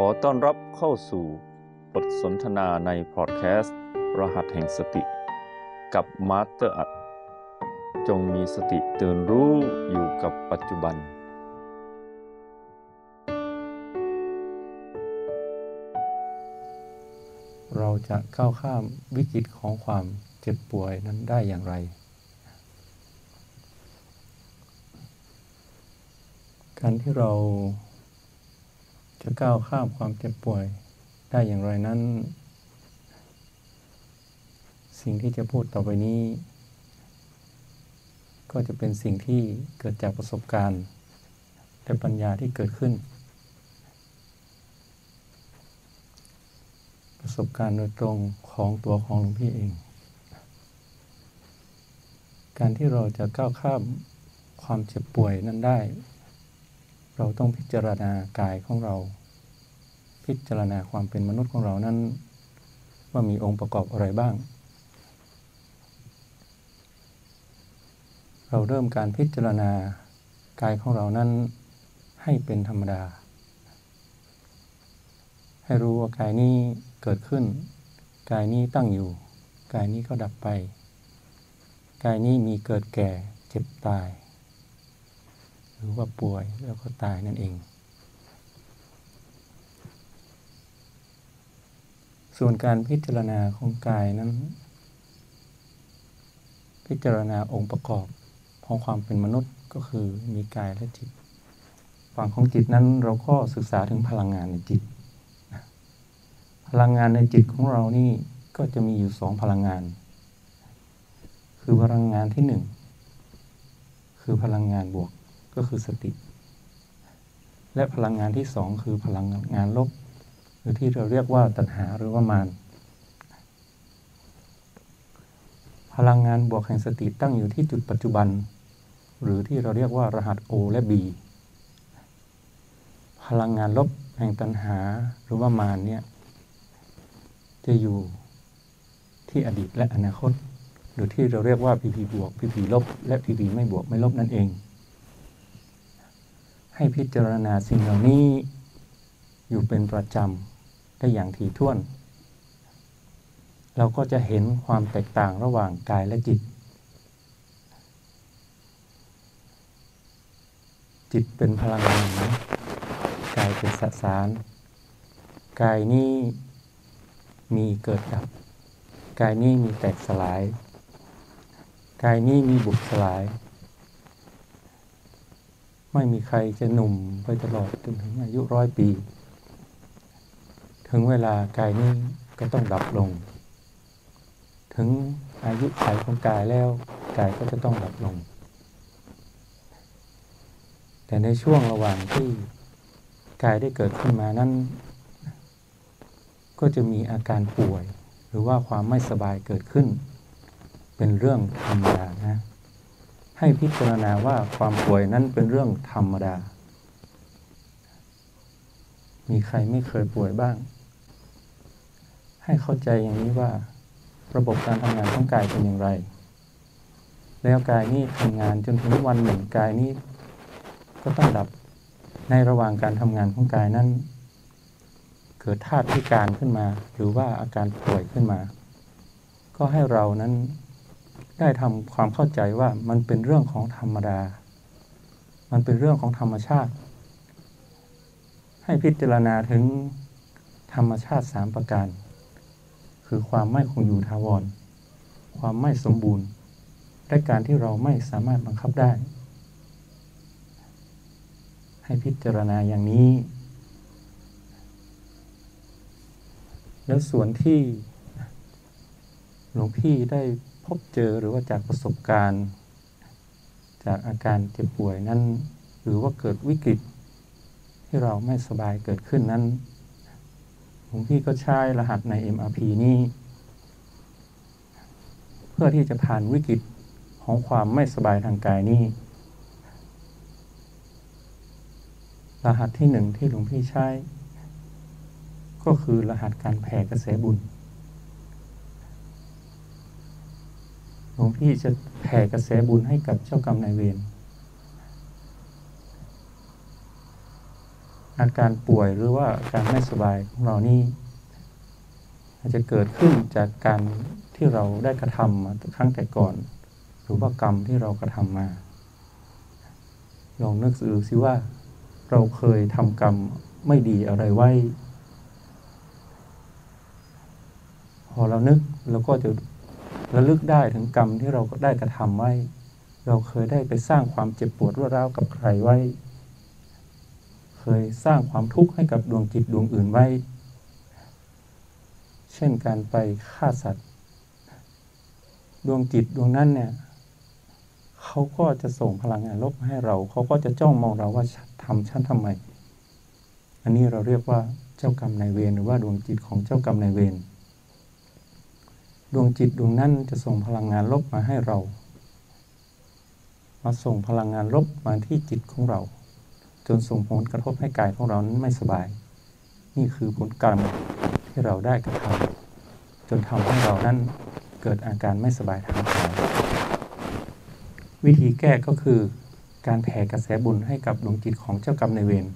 ขอต้อนรับเข้าสู่บทสนทนาในพอดแคสต์ รหัสแห่งสติ กับมาสเตอร์อรรถจงมีสติตื่นรู้อยู่กับปัจจุบัน เราจะก้าวข้ามวิกฤตของความเจ็บป่วยนั้นได้อย่างไร การที่เรา จะก้าวข้ามความเจ็บป่วย ได้อย่างไรนั้น สิ่งที่จะพูดต่อไปนี้ ก็จะเป็นสิ่งที่เกิดจากประสบการณ์ และปัญญาที่เกิดขึ้น ประสบการณ์โดยตรงของตัวของหลวงพี่เอง การที่เราจะก้าวข้ามความเจ็บป่วยนั้นได้ เราต้องพิจารณากายของเรา พิจารณาความเป็นมนุษย์ของเรานั้น ว่ามีองค์ประกอบอะไรบ้าง เราเริ่มการพิจารณากายของเรานั้นให้เป็นธรรมดา ให้รู้ว่ากายนี้เกิดขึ้น กายนี้ตั้งอยู่ กายนี้ก็ดับไป กายนี้มีเกิดแก่เจ็บตาย หรือว่าป่วยแล้วก็ตายนั่นเอง ส่วนการพิจารณาของกายนั้น พิจารณาองค์ประกอบของความเป็นมนุษย์ก็คือมีกายและจิต ฝั่งของจิตนั้นเราก็ศึกษาถึงพลังงานในจิต พลังงานในจิตของเรานี่ก็จะมีอยู่สองพลังงาน คือพลังงานที่หนึ่งคือพลังงานบวก ก็คือสติ และพลังงานที่สองคือพลังงานลบ หรือที่เราเรียกว่าตัณหาหรือว่ามารพลังงานบวกแห่งสติตั้งอยู่ที่จุดปัจจุบัน หรือที่เราเรียกว่ารหัส O และ B พลังงานลบแห่งตัณหาหรือว่ามารเนี่ยจะอยู่ที่อดีตและอนาคต หรือที่เราเรียกว่าพีพีบวกพีพีลบ และพีพีไม่บวกไม่ลบนั่นเอง ให้พิจารณาสิ่งเหล่านี้อยู่เป็นประจำได้อย่างถี่ถ้วน เราก็จะเห็นความแตกต่างระหว่างกายและจิต จิตเป็นพลังงานกายเป็นสสาร กายนี้มีเกิดดับ กายนี้มีแตกสลาย กายนี้มีบุบสลาย ไม่มีใครจะหนุ่มไปตลอดจนถึงอายุร้อยปี ถึงเวลากายนี้ก็ต้องดับลง ถึงอายุไขของกายแล้วกายก็จะต้องดับลง แต่ในช่วงระหว่างที่กายได้เกิดขึ้นมานั้น ก็จะมีอาการป่วย หรือว่าความไม่สบายเกิดขึ้น เป็นเรื่องธรรมดานะ ให้พิจารณาว่าความป่วยนั้นเป็นเรื่องธรรมดา มีใครไม่เคยป่วยบ้าง ให้เข้าใจอย่างนี้ว่า ระบบการทำงานของกายเป็นอย่างไร แล้วกายนี้ทำงานจนถึงวันหนึ่งกายนี้ ก็ต้องดับ ในระหว่างการทำงานของกายนั้น เกิดธาตุพิการขึ้นมา หรือว่าอาการป่วยขึ้นมา ก็ให้เรานั้น ได้ทำความเข้าใจว่ามันเป็นเรื่องของธรรมดา มันเป็นเรื่องของธรรมชาติ ให้พิจารณาถึงธรรมชาติสามประการ คือความไม่คงอยู่ทาวร ความไม่สมบูรณ์ และการที่เราไม่สามารถบังคับได้ ให้พิจารณาอย่างนี้ แล้วส่วนที่หลวงพี่ได้ พบเจอหรือว่าจากประสบการณ์ จากอาการเจ็บป่วยนั้น หรือว่าเกิดวิกฤต ที่เราไม่สบายเกิดขึ้นนั้นหลวงพี่ก็ใช้รหัสใน MRP นี้ เพื่อที่จะผ่านวิกฤตของความไม่สบายทางกายนี้ รหัสที่หนึ่งที่หลวงพี่ใช้ ก็คือรหัสการแผ่กระแสบุญ หลวงพี่จะแผ่กระแสบุญให้กับเจ้ากรรมนายเวรอาการป่วยหรือว่าอาการไม่สบายของเรานี่อาจจะเกิดขึ้นจากการที่เราได้กระทำมาครั้งแต่ก่อน หรือว่ากรรมที่เรากระทำมา ลองนึกดูสิว่า เราเคยทำกรรมไม่ดีอะไรไว้ พอเรานึกเราก็จะ ระลึกได้ถึงกรรมที่เราได้กระทำไว้ เราเคยได้ไปสร้างความเจ็บปวดรวดร้าวกับใครไว้ เคยสร้างความทุกข์ให้กับดวงจิตดวงอื่นไว้ เช่นการไปฆ่าสัตว์ ดวงจิตดวงนั้นเนี่ยเขาก็จะส่งพลังงานลบให้เรา เขาก็จะจ้องมองเราว่าทำฉันทำไม อันนี้เราเรียกว่าเจ้ากรรมนายเวรหรือว่าดวงจิตของเจ้ากรรมนายเวร ดวงจิตดวงนั้นจะส่งพลังงานลบมาให้เรา มาส่งพลังงานลบมาที่จิตของเรา จนส่งผลกระทบให้กายของเรานั้นไม่สบาย นี่คือผลกรรมที่เราได้กระทำจนทำให้เรานั้นเกิดอาการไม่สบายทางกายวิธีแก้ก็คือการแผ่กระแสบุญให้กับดวงจิตของเจ้ากรรมในเวร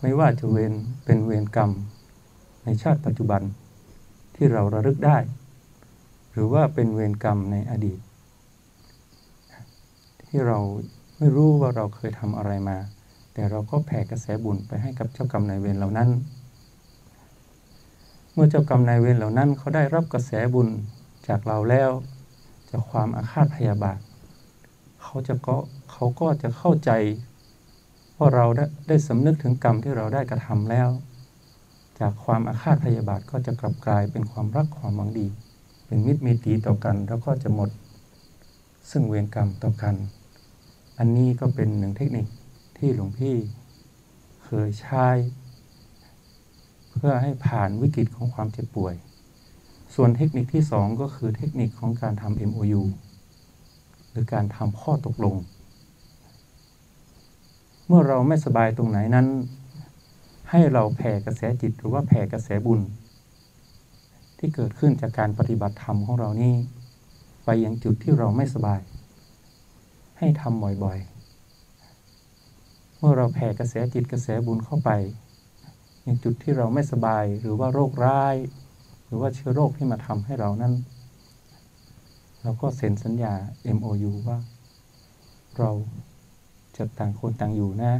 ไม่ว่าจะเวรเป็นเวรกรรมในชาติปัจจุบัน ที่เราระลึกได้ หรือว่าเป็นเวรกรรมในอดีต ที่เราไม่รู้ว่าเราเคยทำอะไรมา แต่เราก็แผ่กระแสบุญไปให้กับเจ้ากรรมนายเวรเหล่านั้น เมื่อเจ้ากรรมนายเวรเหล่านั้น เขาได้รับกระแสบุญจากเราแล้วจากความอาฆาตพยาบาทเขาจะก็เขาก็จะเข้าใจว่าเราได้ได้สำนึกถึงกรรมที่เราได้กระทำแล้ว จากความอาฆาตพยาบาทก็จะกลับกลายเป็นความรักความหวังดี เป็นมิตรมีตีต่อกัน แล้วก็จะหมด ซึ่งเวรกรรมต่อกัน อันนี้ก็เป็นหนึ่งเทคนิคที่หลวงพี่เคยใช้เพื่อให้ผ่านวิกฤตของความเจ็บป่วย ส่วนเทคนิคที่สองก็คือเทคนิคของการทำ MOU หรือการทำข้อตกลง เมื่อเราไม่สบายตรงไหนนั้น ให้เราแผ่กระแสจิตหรือว่าแผ่กระแสบุญ ที่เกิดขึ้นจากการปฏิบัติธรรมของเรานี่ ไปยังจุดที่เราไม่สบาย ให้ทำบ่อยๆ เมื่อเราแผ่กระแสจิตกระแสบุญเข้าไป ยังจุดที่เราไม่สบายหรือว่าโรคร้าย หรือว่าเชื้อโรคที่มาทำให้เรานั้นเราก็เซ็นสัญญา MOU ว่า เราจะต่างคนต่างอยู่นะ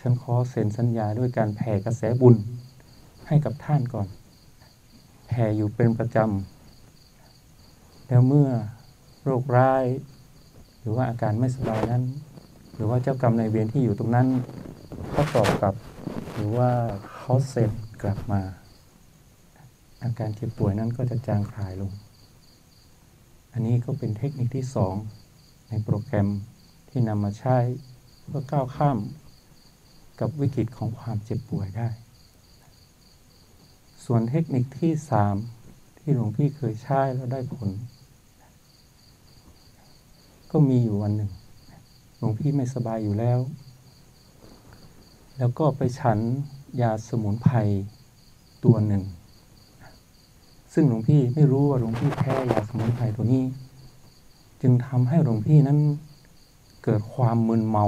ฉันขอเซ็นสัญญาด้วยการแผ่กระแสบุญให้กับท่านก่อน แผ่อยู่เป็นประจำ แล้วเมื่อโรคร้าย หรือว่าอาการไม่สบายนั้น หรือว่าเจ้ากรรมนายเวรที่อยู่ตรงนั้นเขาตอบกลับ หรือว่าเขาเสร็จกลับมา อาการเจ็บป่วยนั้นก็จะจางคลายลง อันนี้ก็เป็นเทคนิคที่สองในโปรแกรมที่นำมาใช้เพื่อก้าวข้าม กับวิกฤตของความเจ็บป่วยได้ ส่วนเทคนิคที่สามที่หลวงพี่เคยใช้แล้วได้ผล ก็มีอยู่วันหนึ่ง หลวงพี่ไม่สบายอยู่แล้ว แล้วก็ไปฉันยาสมุนไพรตัวหนึ่ง ซึ่งหลวงพี่ไม่รู้ว่าหลวงพี่แพ้ยาสมุนไพรตัวนี้ จึงทำให้หลวงพี่นั้นเกิดความมึนเมา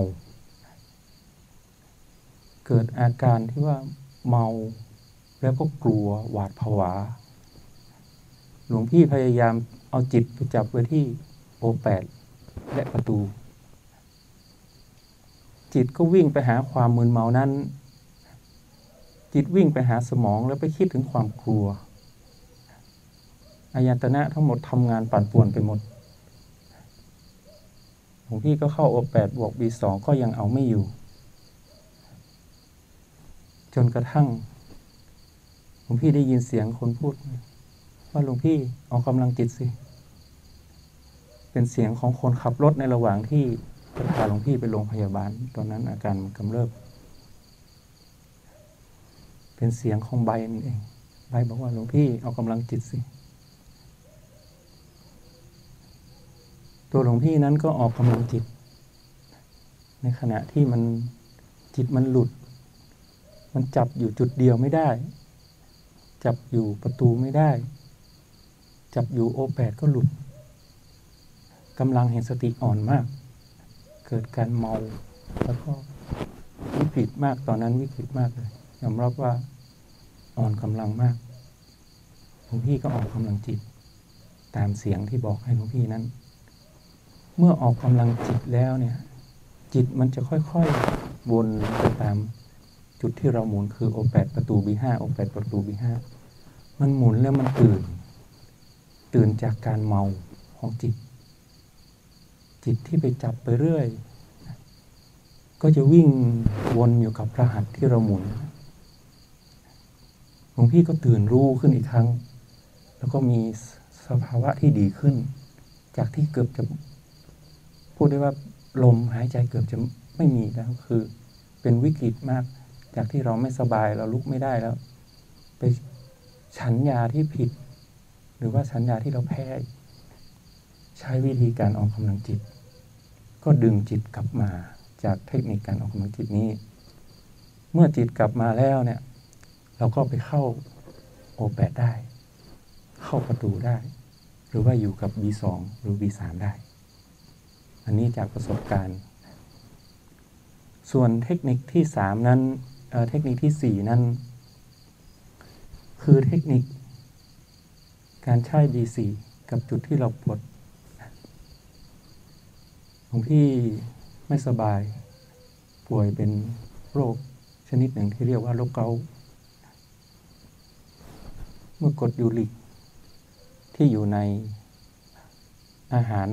เกิดอาการที่ว่าเมาแล้วก็กลัวหวาดผวา หลวงพี่พยายามเอาจิตไปจับไว้ที่โอแปดและประตู จิตก็วิ่งไปหาความมึนเมานั้น จิตวิ่งไปหาสมองแล้วไปคิดถึงความกลัวอายตนะทั้งหมดทำงานปั่นป่วนไปหมดหลวงพี่ก็เข้าโอแปดบวกบีสองก็ยังเอาไม่อยู่ จนกระทั่งหลวงพี่ได้ยินเสียงคนพูด ว่าหลวงพี่เอากำลังจิตสิ เป็นเสียงของคนขับรถในระหว่างที่จะพาหลวงพี่ไปโรงพยาบาล ตอนนั้นอาการกำเริบ เป็นเสียงของใบนั่นเอง ใบบอกว่าหลวงพี่เอากำลังจิตสิ ตัวหลวงพี่นั้นก็ออกกำลังจิต ในขณะที่มันจิตมันหลุด มันจับอยู่จุดเดียวไม่ได้ จับอยู่ประตูไม่ได้ จับอยู่โอแปดก็หลุดกำลังแห่งสติอ่อนมาก เกิดการเมาแล้วก็วิกฤตมากตอนนั้นวิกฤตมากเลยยอมรับว่าอ่อนกำลังมากหลวงพี่ก็ออกกำลังจิต ตามเสียงที่บอกให้หลวงพี่นั้น เมื่อออกกำลังจิตแล้วเนี่ย จิตมันจะค่อยๆวนไปตาม จุดที่เราหมุนคือโอแปดประตูบีห้าโอแปดประตูบีห้ามันหมุนแล้วมันตื่น ตื่นจากการเมาของจิต จิตที่ไปจับไปเรื่อย ก็จะวิ่งวนอยู่กับรหัตถ์ที่เราหมุนหลวงพี่ก็ตื่นรู้ขึ้นอีกครั้ง แล้วก็มีสภาวะที่ดีขึ้น จากที่เกือบจะพูดได้ว่าลมหายใจเกือบจะไม่มีแล้วคือเป็นวิกฤตมาก จากที่เราไม่สบายเราลุกไม่ได้แล้ว ไปฉันยาที่ผิด หรือว่าฉันยาที่เราแพ้ ใช้วิธีการออกกำลังจิต ก็ดึงจิตกลับมาจากเทคนิคการออกกำลังจิตนี้ เมื่อจิตกลับมาแล้วเนี่ย เราก็ไปเข้าโอแปดได้ เข้าประตูได้ หรือว่าอยู่กับ B2 หรือ B3 ได้ อันนี้จากประสบการณ์ ส่วนเทคนิคที่ 3 นั้น เทคนิคที่ 4 นั้นคือเทคนิค การใช้ B4 กับจุดที่เราปวดหลวงพี่ไม่สบายป่วยเป็นโรคชนิดหนึ่งที่เรียกว่าโรคเกาต์เมื่อกรดยูริก ที่อยู่ในอาหาร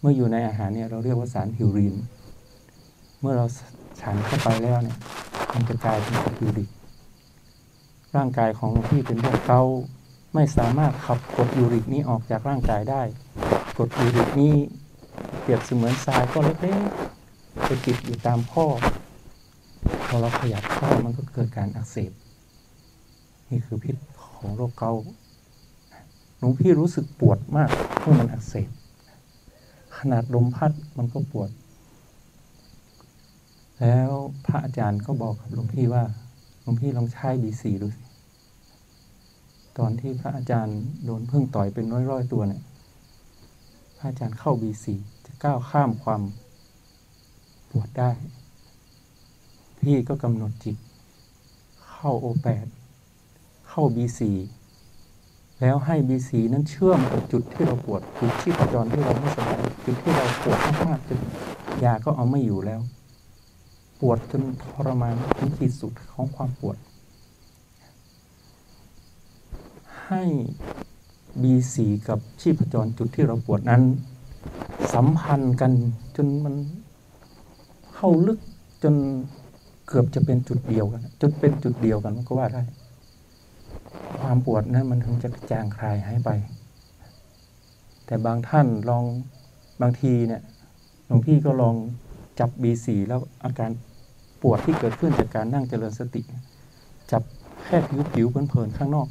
เมื่ออยู่ในอาหารเนี่ยเราเรียกว่าสารพิวรีน เมื่อเราฉันเข้าไปแล้วเนี่ย มันจะกลายเป็นกรดยูริกร่างกายของที่เป็นโรคเกาต์ไม่สามารถขับกรดยูริกนี้ออกจากร่างกายได้กรดยูริกนี้เปรียบเสมือนทรายก็เล็กๆไปติดอยู่ตามข้อพอเราขยับข้อมันก็เกิดการอักเสบนี่คือพิษของโรคเกาหลวงพี่รู้สึกปวดมากเมื่อมันอักเสบขนาดลมพัดมันก็ปวด แล้วพระอาจารย์ก็บอกกับหลวงพี่ว่าหลวงพี่ลองใช้ดีสีดูสิตอนที่พระอาจารย์โดนพึ่งต่อยเป็นร้อยๆตัวเนี่ยพระอาจารย์เข้าบีสีจะก้าวข้ามความปวดได้ พี่ก็กำหนดจิต เข้าโอแปดเข้า B4 แล้วให้ B4 นั้นเชื่อมกับจุดที่เราปวดจุดที่ประจรที่เราไม่สบายจุดที่เราปวดมากๆจนยาก็เอาไม่อยู่แล้ว ปวดจนทรมานถึงขีดสุดของความปวด ให้ B4 กับชีพจรจุดที่เราปวดนั้น สัมพันธ์กันจนมันเข้าลึกจนเกือบจะเป็นจุดเดียวกัน จนเป็นจุดเดียวกันก็ว่าได้ ความปวดนั้น มันถึงจะจางคลายหายไป แต่บางท่านลองบางทีเนี่ยหลวงพี่ก็ลอง จับ B4 แล้วอาการปวดที่เกิดขึ้นจากการนั่งเจริญสติ จับแค่ผิวๆเพลินๆข้างนอก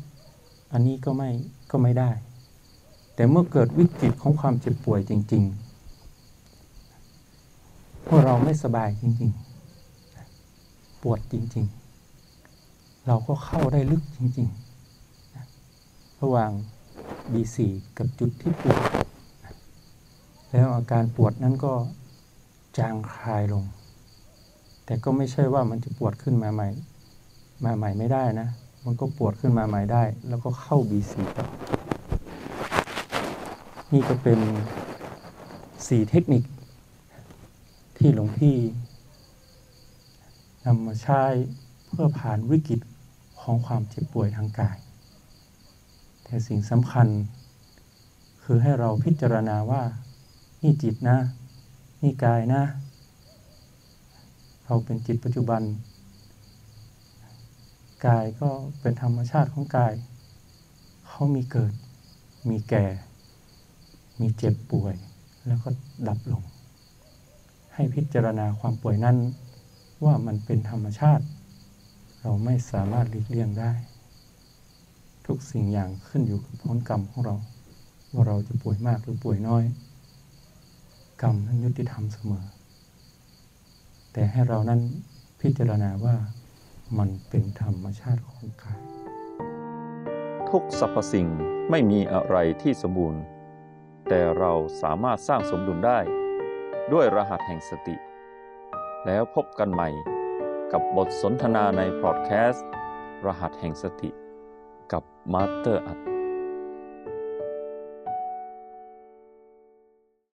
อันนี้ก็ไม่ก็ไม่ได้ แต่เมื่อเกิดวิกฤตของความเจ็บป่วยจริงๆเมื่อเราไม่สบายจริงๆ ปวดจริงๆ เราก็เข้าได้ลึกจริงๆ ระหว่าง B4 กับจุดที่ปวด แล้วอาการปวดนั้นก็ จางคลายลง แต่ก็ไม่ใช่ว่ามันจะปวดขึ้นมาใหม่ มาใหม่ไม่ได้นะ มันก็ปวดขึ้นมาใหม่ได้ แล้วก็เข้า B4 ต่อ นี่ก็เป็นสี่เทคนิค ที่หลวงพี่นำมาใช้เพื่อผ่านวิกฤตของความเจ็บป่วยทางกาย แต่สิ่งสำคัญ คือให้เราพิจารณาว่านี่จิตนะ นี่กายนะ เราเป็นจิตปัจจุบัน กายก็เป็นธรรมชาติของกาย เขามีเกิด มีแก่ มีเจ็บป่วย แล้วก็ดับลง ให้พิจารณาความป่วยนั้น ว่ามันเป็นธรรมชาติ เราไม่สามารถหลีกเลี่ยงได้ ทุกสิ่งอย่างขึ้นอยู่กับผลกรรมของเรา ว่าเราจะป่วยมากหรือป่วยน้อย กรรมนั้นยุติธรรมเสมอ แต่ให้เรานั้นพิจารณาว่ามันเป็นธรรมชาติของกาย ทุกสรรพสิ่งไม่มีอะไรที่สมบูรณ์ แต่เราสามารถสร้างสมดุลได้ ด้วยรหัสแห่งสติ แล้วพบกันใหม่กับบทสนทนาในพอดแคสต์ รหัสแห่งสติ กับมาสเตอร์อัด